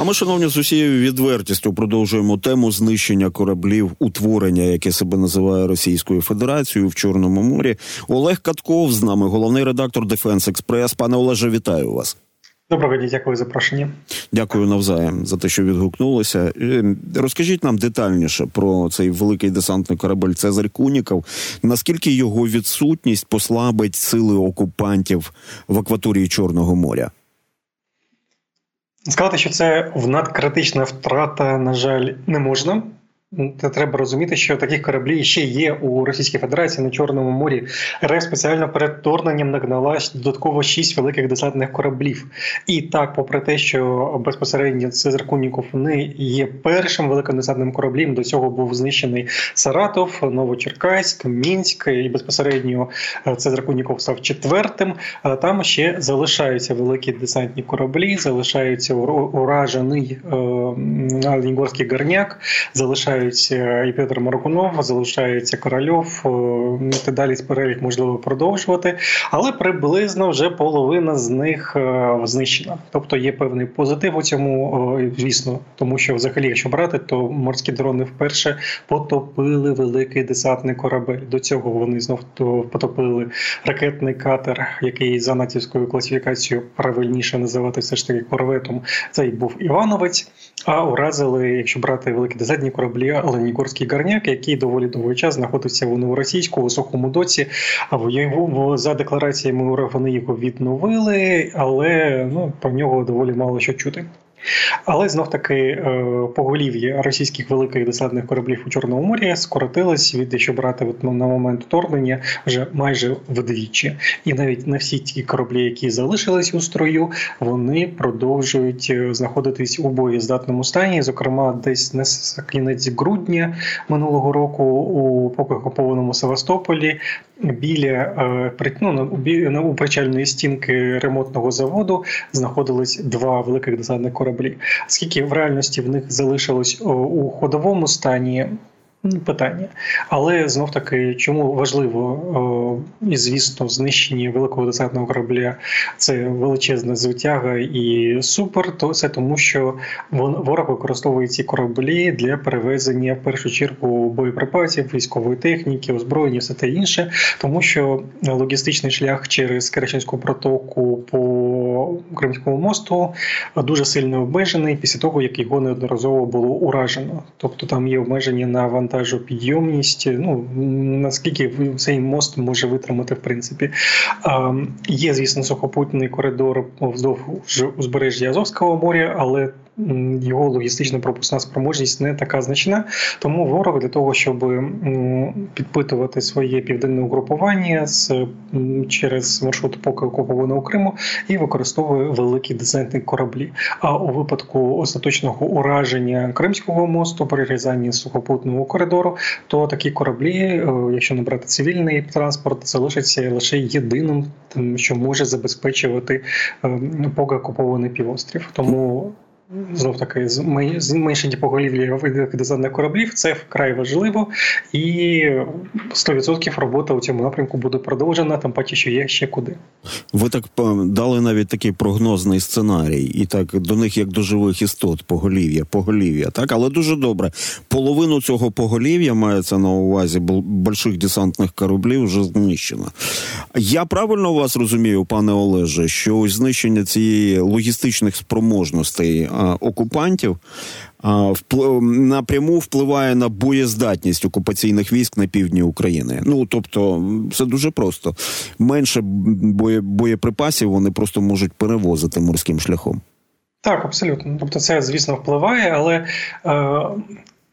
А ми, шановні, з усією відвертістю продовжуємо тему знищення кораблів утворення, яке себе називає Російською Федерацією в Чорному морі. Олег Катков з нами, головний редактор Defense Express. Пане Олеже, вітаю вас. Доброго дня, дякую за запрошення. Дякую навзаєм за те, що відгукнулися. Е, розкажіть нам детальніше про цей великий десантний корабель Цезарь Куніков. Наскільки його відсутність послабить сили окупантів в акваторії Чорного моря? Сказати, що це надкритична втрата, на жаль, не можна. Треба розуміти, що таких кораблів ще є у Російській Федерації на Чорному морі. РФ спеціально перед вторгненням нагнала додатково шість великих десантних кораблів. І так, попри те, що безпосередньо Цезар Куніков не є першим великим десантним кораблем, до цього був знищений Саратов, Новочеркаськ, Мінськ і безпосередньо е, Цезар Куніков став четвертим. Там ще залишаються великі десантні кораблі, залишаються уражений е, Оленігорський горняк, залишаються залишаються і Петр Маркунов, залишається Корольов. Та далі перелік можливо продовжувати, але приблизно вже половина з них е, знищена. Тобто є певний позитив у цьому, звісно, тому що взагалі, якщо брати, то морські дрони вперше потопили великий десантний корабель. До цього вони знов потопили ракетний катер, який за натівською класифікацією правильніше називати все ж таки корветом. Цей був Івановець. А уразили, якщо брати великі десантні кораблі, Оленігорський гарняк, який доволі довгий час знаходився в новоросійську високому доці. А в його за деклараціями вони його відновили, але ну про нього доволі мало що чути. Але знов таки е, поголів'я російських великих десантних кораблів у Чорному морі скоротилось від якщо брати от, ну, на момент вторгнення вже майже вдвічі, і навіть не всі ті кораблі, які залишились у строю, вони продовжують е, знаходитись у боєздатному стані. Зокрема, десь на кінець грудня минулого року у поки окупованому Севастополі біля е, ну, у причальної стінки ремонтного заводу знаходились два великих десантних кораблі. Скільки в реальності в них залишилось у ходовому стані? Питання, але знов таки, чому важливо і звісно, знищення великого десантного корабля це величезна звитяга і супер. То це тому, що ворог використовує ці кораблі для перевезення в першу чергу боєприпасів, військової техніки, озброєння, все те інше, тому що логістичний шлях через Керченську протоку по Кримському мосту дуже сильно обмежений після того, як його неодноразово було уражено. Тобто там є обмеження на вантажі вантажопідйомність. Ну наскільки цей мост може витримати, в принципі, є, звісно, сухопутний коридор вздовж узбережжя Азовського моря, але його логістична пропускна спроможність не така значна. Тому ворог для того, щоб підпитувати своє південне угрупування з через маршрут поки окупованого Криму і використовує великі десантні кораблі. А у випадку остаточного ураження Кримського мосту, перерізання сухопутного коридору, то такі кораблі, е, якщо не брати цивільний транспорт, залишаться лише єдиним, що може забезпечувати е, поки окупований півострів. Тому знов таки зменшення поголів'я десантних кораблів це вкрай важливо, і 100% робота у цьому напрямку буде продовжена, там паче, що є ще куди. Ви так дали навіть такий прогнозний сценарій, і так до них як до живих істот, поголів'я, поголів'я, так, але дуже добре. Половину цього поголів'я мається на увазі больших десантних кораблів вже знищено. Я правильно вас розумію, пане Олеже, що ось знищення цієї логістичних спроможностей окупантів напряму впливає на боєздатність окупаційних військ на півдні України. Ну тобто, це дуже просто менше боєприпасів вони просто можуть перевозити морським шляхом. Так, абсолютно. Тобто, це звісно впливає, але е,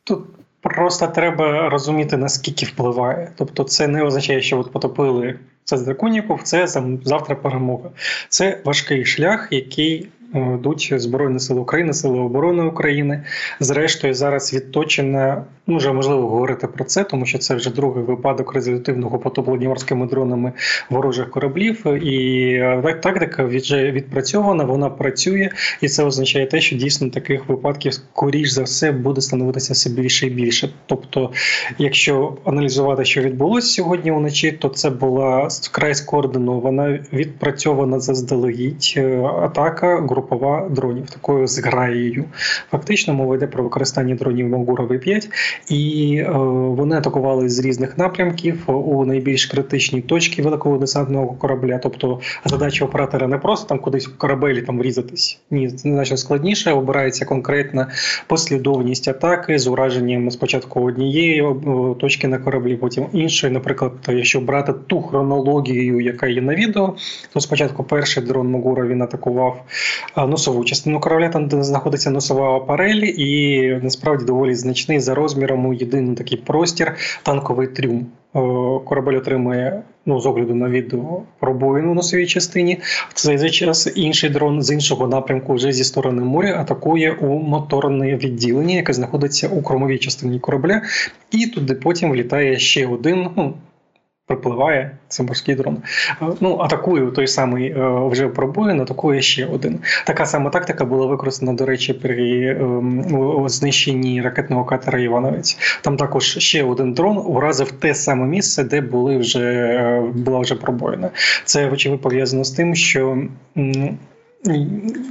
тут. Просто треба розуміти наскільки впливає. Тобто, це не означає, що от потопили це з драконіків, це завтра перемога. Це важкий шлях, який йдуть Збройні Сили України, Сили оборони України. Зрештою, зараз відточена, ну вже можливо говорити про це, тому що це вже другий випадок результативного потоплення морськими дронами ворожих кораблів. І е, тактика вже відпрацьована, вона працює, і це означає те, що дійсно таких випадків скоріш за все буде становитися все більше і більше. Тобто, якщо аналізувати, що відбулося сьогодні вночі, то це була вкрай скоординована, відпрацьована заздалегідь е, атака групова дронів, такою зграєю. Фактично, мова йде про використання дронів Могурови 5 і е, вони атакували з різних напрямків у найбільш критичні точки великого десантного корабля. Тобто задача оператора не просто там кудись в корабелі там врізатись. Ні, це значно складніше. Обирається конкретна послідовність атаки з ураженням спочатку однієї е, точки на кораблі, потім іншої. Наприклад, якщо брати ту хронологію, яка є на відео, то спочатку перший дрон Могура він атакував е, носову частину корабля, там знаходиться носова апарель, і насправді доволі значний за розміром у єдиний такий простір танковий трюм. Е, корабель отримує ну, з огляду на відео пробоїну на своїй частині. В цей же час інший дрон з іншого напрямку, вже зі сторони моря, атакує у моторне відділення, яке знаходиться у кормовій частині корабля, і туди потім влітає ще один. ну, Припливає це морський дрон. Е, ну, атакує той самий е, вже пробоїн, атакує ще один. Така сама тактика була використана, до речі, при ем, знищенні ракетного катера Івановець. Там також ще один дрон уразив те саме місце, де були вже е, була вже пробоїна. Це вочевидь пов'язано з тим, що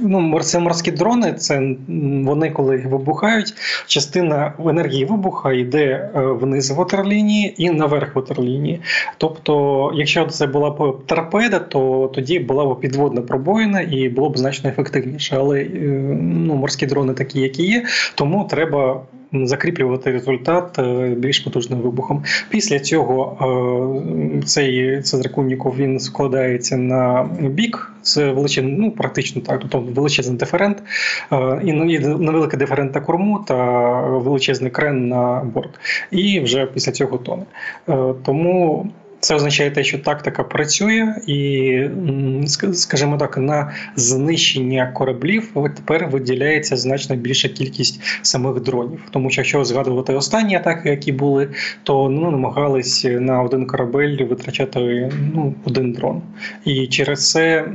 Ну, це морські дрони, це вони коли вибухають, частина енергії вибуха йде е, вниз ватерлінії і наверх ватерлінії. Тобто, якщо це була б торпеда, то тоді була б підводна пробоїна і було б значно ефективніше. Але е, ну, морські дрони такі, які є, тому треба закріплювати результат е, більш потужним вибухом. Після цього е, цей цезрикунніков він складається на бік. Це величезний, ну практично так, тобто величезний диферент, е, і невеликий диферент на корму та величезний крен на борт. І вже після цього тоне. Тому це означає те, що тактика працює, і, скажімо так, на знищення кораблів тепер виділяється значно більша кількість самих дронів. Тому що якщо згадувати останні атаки, які були, то ну намагались на один корабель витрачати ну, один дрон. І через це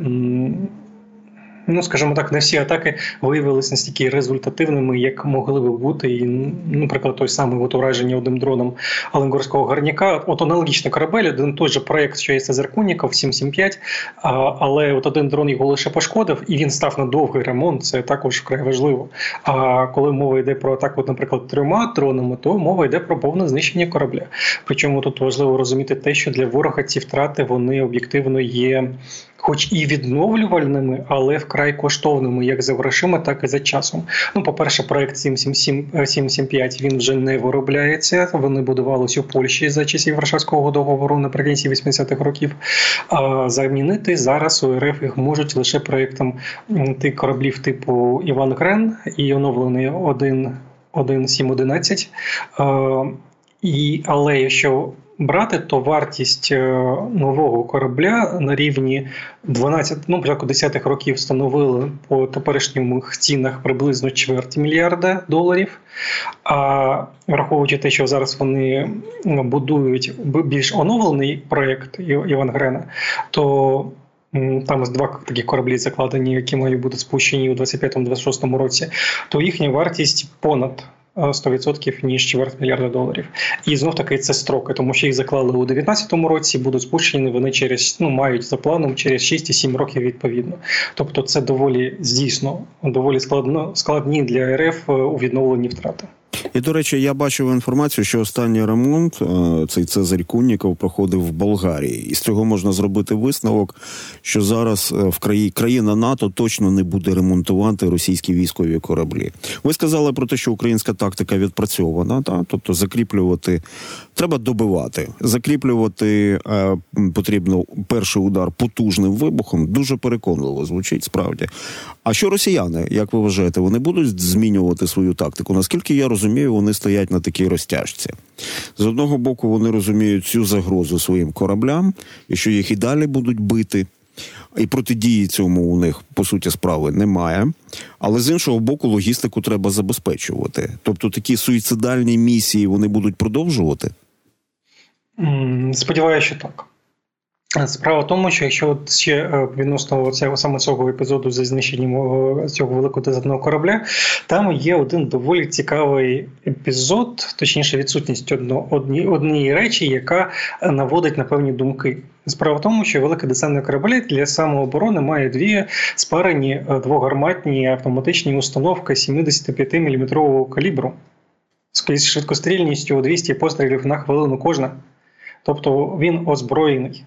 ну скажімо так, не всі атаки виявилися настільки результативними, як могли би бути. І, наприклад, той самий от ураження одним дроном Аленгорського гарняка. От аналогічний корабель, один той же проект, що є Зеркуніков 775, але от один дрон його лише пошкодив, і він став на довгий ремонт. Це також вкрай важливо. А коли мова йде про атаку, от, наприклад, трьома дронами, то мова йде про повне знищення корабля. Причому тут важливо розуміти те, що для ворога ці втрати вони об'єктивно є хоч і відновлювальними, але вкрай коштовними, як за грошима, так і за часом. Ну, по-перше, проект 775 він вже не виробляється. Вони будувалися у Польщі за часів Варшавського договору наприкінці 80-х років. А замінити зараз у РФ їх можуть лише проектом тих кораблів типу Іван Грен і оновлений 1.7.11. І але якщо брати, то вартість е, нового корабля на рівні 12, ну початку 10-х років встановили по теперішніх цінах приблизно чверть мільярда доларів. А враховуючи те, що зараз вони будують більш оновлений проєкт Іван Грена, то там два такі кораблі закладені, які мають бути спущені у 25-26 році, то їхня вартість понад 100% ніж чверть мільярда доларів. І знов таки це строки, тому що їх заклали у 2019 році, будуть спущені вони через ну мають за планом через 6-7 років відповідно. Тобто, це доволі здійсно доволі складно складні для РФ е, у відновленні втрати. І до речі, я бачив інформацію, що останній ремонт е, цей Цезарь Кунніков проходив в Болгарії, і з цього можна зробити висновок, що зараз е, в краї країна НАТО точно не буде ремонтувати російські військові кораблі. Ви сказали про те, що українська тактика відпрацьована, та тобто закріплювати треба добивати, закріплювати е, потрібно перший удар потужним вибухом. Дуже переконливо звучить справді. А що росіяни, як ви вважаєте, вони будуть змінювати свою тактику? Наскільки я розумію, вони стоять на такій розтяжці. З одного боку, вони розуміють цю загрозу своїм кораблям, і що їх і далі будуть бити. І протидії цьому у них по суті справи немає. Але з іншого боку, логістику треба забезпечувати. Тобто такі суїцидальні місії вони будуть продовжувати. Сподіваюся, що так. Справа в тому, що якщо от ще е, відносно цього саме цього епізоду за знищенням цього великого дезертного корабля, там є один доволі цікавий епізод, точніше, відсутність одно, одні, однієї речі, яка наводить на певні думки. Справа в тому, що великий десантний корабель для самооборони має дві спарені е, двогарматні автоматичні установки 75 мм калібру з швидкострільністю 200 пострілів на хвилину кожна. Тобто він озброєний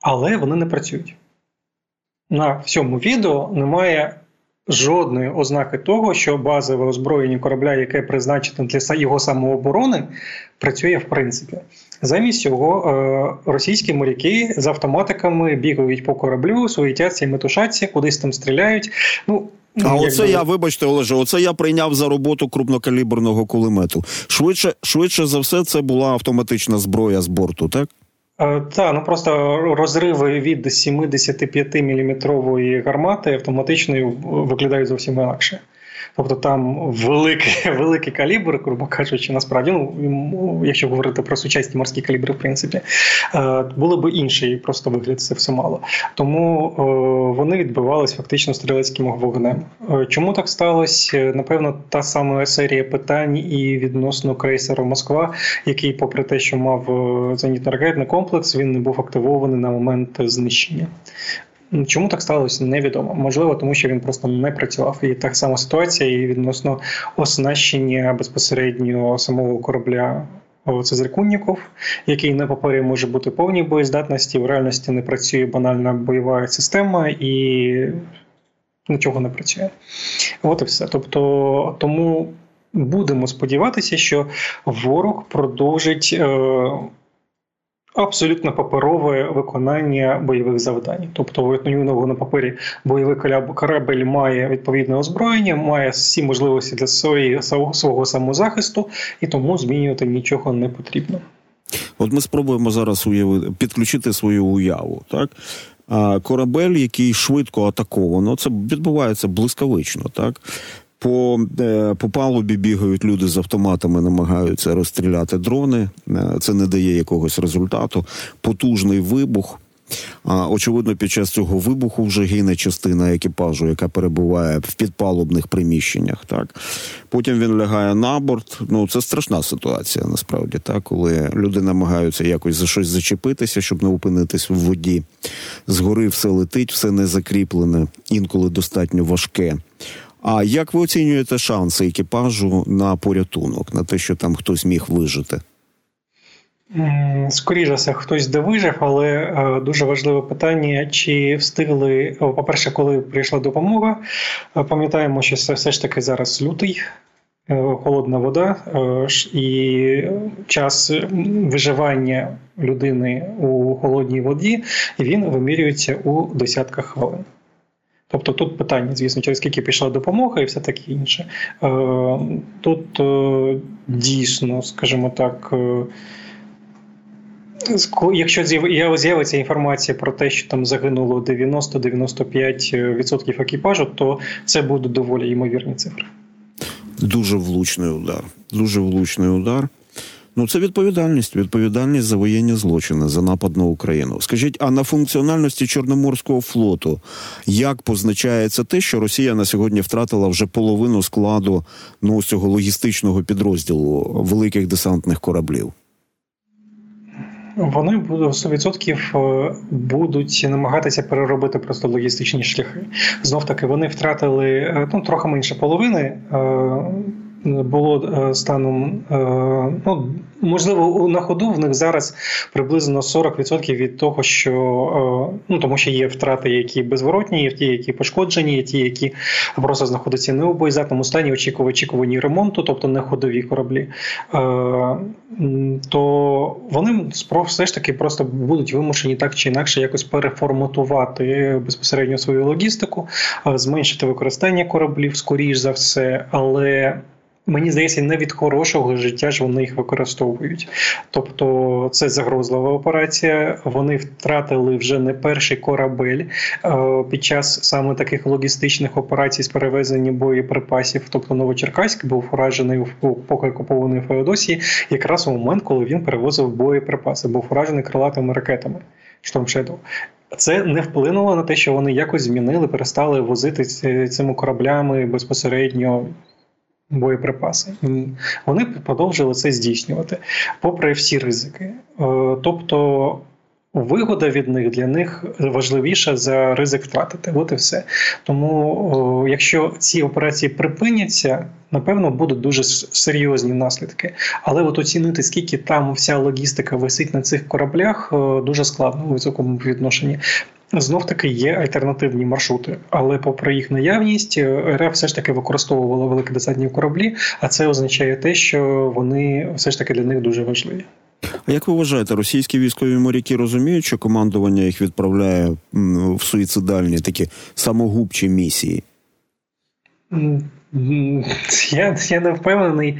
але вони не працюють. На всьому відео немає жодної ознаки того, що базове озброєння корабля, яке призначене для його самооборони, працює в принципі. Замість цього е, російські моряки з автоматиками бігають по кораблю, суетяться і метушаться, кудись там стріляють. Ну, а оце би... я, вибачте, Олеже, оце я прийняв за роботу крупнокаліберного кулемету. Швидше, швидше за все, це була автоматична зброя з борту, так? Е, так, ну просто розриви від 75 мм гармати автоматично виглядають зовсім інакше. Тобто там великий великий калібр, грубо кажучи, насправді, ну якщо говорити про сучасні морські калібри, в принципі, е, були б інший просто вигляд, це все мало. Тому е, вони відбивались фактично стрілецьким вогнем. Е, чому так сталося? Напевно, та сама серія питань і відносно крейсера Москва, який, попри те, що мав зенітно-ракетний комплекс, він не був активований на момент знищення. Чому так сталося, невідомо. Можливо, тому що він просто не працював. І так само ситуація і відносно оснащення безпосередньо самого корабля. Це який на папері може бути повній боєздатності, в реальності не працює банальна бойова система і нічого не працює. От і все. Тобто, тому будемо сподіватися, що ворог продовжить. Е, абсолютно паперове виконання бойових завдань. Тобто, у на папері бойовий корабель має відповідне озброєння, має всі можливості для своєї свого самозахисту, і тому змінювати нічого не потрібно. От ми спробуємо зараз уявити підключити свою уяву, так. Корабель, який швидко атаковано, це відбувається блискавично, так по е, по палубі бігають люди з автоматами, намагаються розстріляти дрони. Е, це не дає якогось результату. Потужний вибух. А очевидно, під час цього вибуху вже гине частина екіпажу, яка перебуває в підпалубних приміщеннях. Так потім він лягає на борт. Ну це страшна ситуація, насправді, так коли люди намагаються якось за щось зачепитися, щоб не опинитись в воді. Згори все летить, все не закріплене, інколи достатньо важке. А як ви оцінюєте шанси екіпажу на порятунок, на те, що там хтось міг вижити? Скоріше все, хтось де вижив, але е, дуже важливе питання: чи встигли, по-перше, коли прийшла допомога, е, пам'ятаємо, що це все ж таки зараз лютий, е, холодна вода, і час виживання людини у холодній воді він вимірюється у десятках хвилин. Тобто тут питання, звісно, через скільки пішла допомога і все таке інше. Е, тут е, дійсно, скажімо так, е, якщо з'явиться інформація про те, що там загинуло 90-95% екіпажу, то це будуть доволі ймовірні цифри. Дуже влучний удар. Дуже влучний удар. Ну це відповідальність, відповідальність за воєнні злочини за напад на Україну. Скажіть, а на функціональності Чорноморського флоту як позначається те, що Росія на сьогодні втратила вже половину складу ну цього логістичного підрозділу великих десантних кораблів? Вони будуть 100% е, будуть намагатися переробити просто логістичні шляхи. Знов таки вони втратили е, ну трохи менше половини. Було е, станом, е, ну можливо, на ходу в них зараз приблизно 40% від того, що е, ну тому, що є втрати, які безворотні, є ті, які пошкоджені, є ті, які просто знаходяться не у боєздатному стані, очікувані ремонту, тобто не ходові кораблі, то вони все ж таки просто будуть вимушені так чи інакше якось переформатувати безпосередньо свою логістику, зменшити використання кораблів, скоріш за все, але. Мені здається, не від хорошого життя ж вони їх використовують. Тобто це загрозлива операція. Вони втратили вже не перший корабель е, під час саме таких логістичних операцій з перевезення боєприпасів. Тобто Новочеркаськ був уражений в поки окупованої Феодосії, якраз у момент, коли він перевозив боєприпаси, був уражений крилатими ракетами. Storm Це не вплинуло на те, що вони якось змінили, перестали возити цими кораблями безпосередньо боєприпаси. Ні. Вони продовжили це здійснювати, попри всі ризики. Е, тобто. Вигода від них для них важливіша за ризик втратити. От і все. Тому, о, якщо ці операції припиняться, напевно, будуть дуже серйозні наслідки. Але от оцінити, скільки там вся логістика висить на цих кораблях, о, дуже складно у високому відношенні. Знов таки є альтернативні маршрути, але попри їх наявність, РФ все ж таки використовувала великі десантні кораблі, а це означає те, що вони все ж таки для них дуже важливі. А як ви вважаєте, російські військові моряки розуміють, що командування їх відправляє в суїцидальні такі самогубчі місії? Я я не впевнений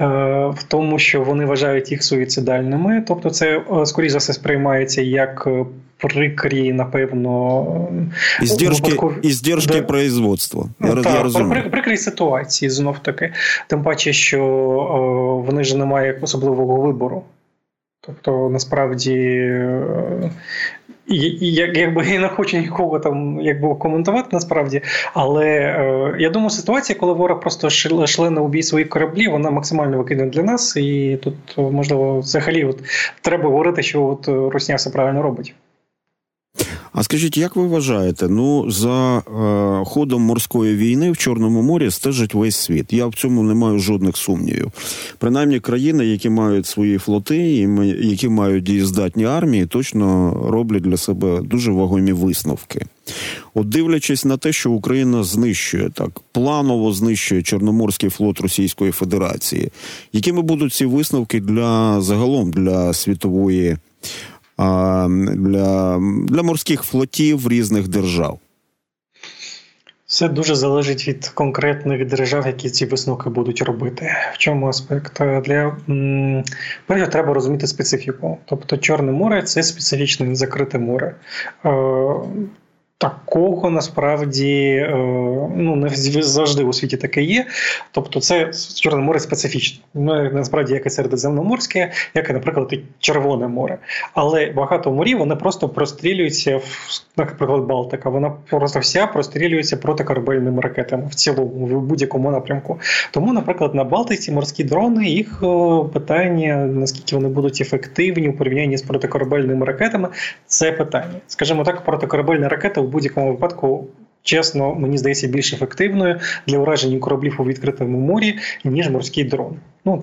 е, в тому, що вони вважають їх суїцидальними. Тобто, це е, скоріше за все сприймається як е, прикрі, напевно, іздержки, іздержки да. производства. Я, так, я розумію. прикрі ситуації знов таки. Тим паче, що о, вони ж не мають особливого вибору. Тобто, насправді, як, якби я не хочу нікого там якби коментувати насправді, але е, я думаю, ситуація, коли ворог просто шле на убій своїх кораблі, вона максимально викидна для нас, і тут можливо взагалі от треба говорити, що от Русня все правильно робить. А скажіть, як ви вважаєте, ну за е, ходом морської війни в Чорному морі стежить весь світ? Я в цьому не маю жодних сумнівів. Принаймні, країни, які мають свої флоти, і які мають дієздатні армії, точно роблять для себе дуже вагомі висновки. От дивлячись на те, що Україна знищує так, планово знищує Чорноморський флот Російської Федерації, якими будуть ці висновки для загалом для світової? Для, для морських флотів різних держав? Все дуже залежить від конкретних держав, які ці висновки будуть робити. В чому аспект для перше, треба розуміти специфіку. Тобто, Чорне море це специфічне закрите море. Е, Такого насправді е, ну не завжди у світі таке є. Тобто, це Чорне море специфічне. Ну, насправді, як і Середземноморське, як і, наприклад, і Червоне море. Але багато морів вони просто прострілюються в наприклад, Балтика. Вона просто вся прострілюється протикорабельними ракетами в цілому, в будь-якому напрямку. Тому, наприклад, на Балтиці морські дрони, їх питання, наскільки вони будуть ефективні у порівнянні з протикорабельними ракетами, це питання. Скажімо так, протикорабельна ракета будь-якому випадку. Чесно, мені здається, більш ефективною для ураження кораблів у відкритому морі, ніж морський дрон. Ну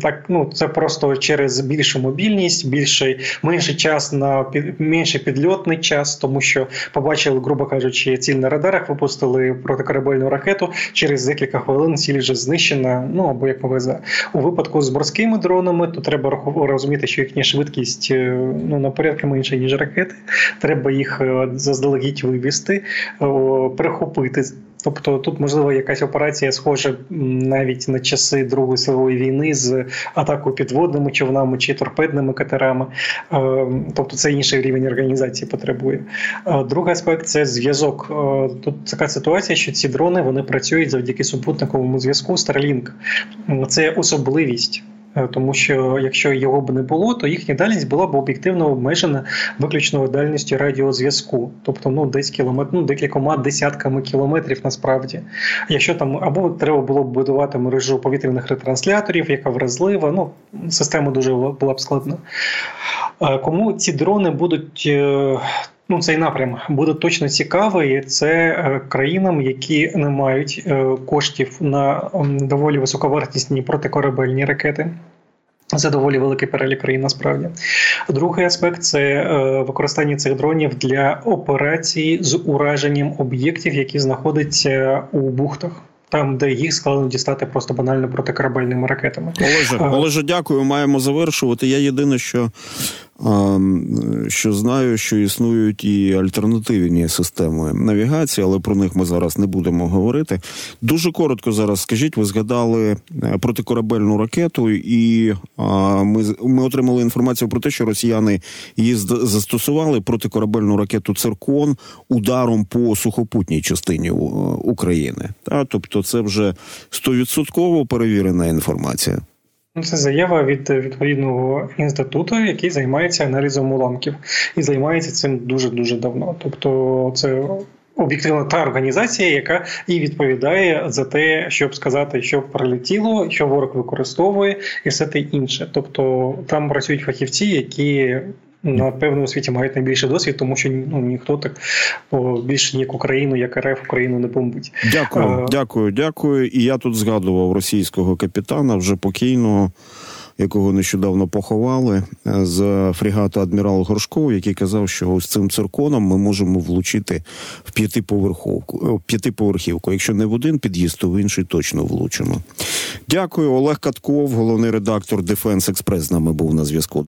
так, ну це просто через більшу мобільність, більший менший час на менший підльотний час, тому що побачили, грубо кажучи, ціль на радарах, випустили протикорабельну ракету. Через декілька хвилин ціль вже знищена. Ну або як повезе у випадку з морськими дронами, то треба розуміти, що їхня швидкість е, ну на порядки менше ніж ракети. Треба їх е, заздалегідь вивести, перехопити. Тобто тут можливо якась операція схожа навіть на часи Другої світової війни з атакою підводними човнами чи торпедними катерами. Е, тобто це інший рівень організації потребує. Е, другий аспект це зв'язок. Е, тут така ситуація, що ці дрони вони працюють завдяки супутниковому зв'язку Starlink. Це особливість. Е, тому що якщо його б не було, то їхня дальність була б об'єктивно обмежена виключно дальністю радіозв'язку, тобто ну десь кілометр, ну декількома десятками кілометрів насправді. Якщо там або треба було б будувати мережу повітряних ретрансляторів, яка вразлива, ну система дуже була б складна. Е, кому ці дрони будуть е, Ну, цей напрям буде точно цікавий. Це е, країнам, які не мають е, коштів на доволі високовартісні протикорабельні ракети. Це доволі великий перелік країн насправді. Другий аспект це е, використання цих дронів для операцій з ураженням об'єктів, які знаходяться у бухтах. Там, де їх складно дістати просто банально протикорабельними ракетами, Олеже, Олеже, дякую. Маємо завершувати. Я єдине, що що знаю, що існують і альтернативні системи навігації, але про них ми зараз не будемо говорити. Дуже коротко зараз скажіть, ви згадали е, протикорабельну ракету, і ми ми отримали інформацію про те, що росіяни її застосували протикорабельну ракету Циркон ударом по сухопутній частині е, України. Та тобто, це вже стовідсотково перевірена інформація. Ну, Це заява від відповідного інституту, який займається аналізом уламків, і займається цим дуже дуже давно. Тобто, це об'єктивно та організація, яка і відповідає за те, щоб сказати, що прилетіло, що ворог використовує, і все те інше. Тобто там працюють фахівці, які. Напевно, у світі мають найбільший досвід, тому що ну ніхто так о, більше ніяк Україну, як РФ Україну не бомбить. Дякую, Е, дякую, дякую. І я тут згадував російського капітана, вже покійного, якого нещодавно поховали е, з фрегату адмірал Горшков, який казав, що ось цим цирконом ми можемо влучити в п'ятиповерховку, е, в п'ятиповерхівку. Якщо не в один під'їзд, то в інший точно влучимо. Дякую, Олег Катков, головний редактор Defense Express, з нами був на зв'язку.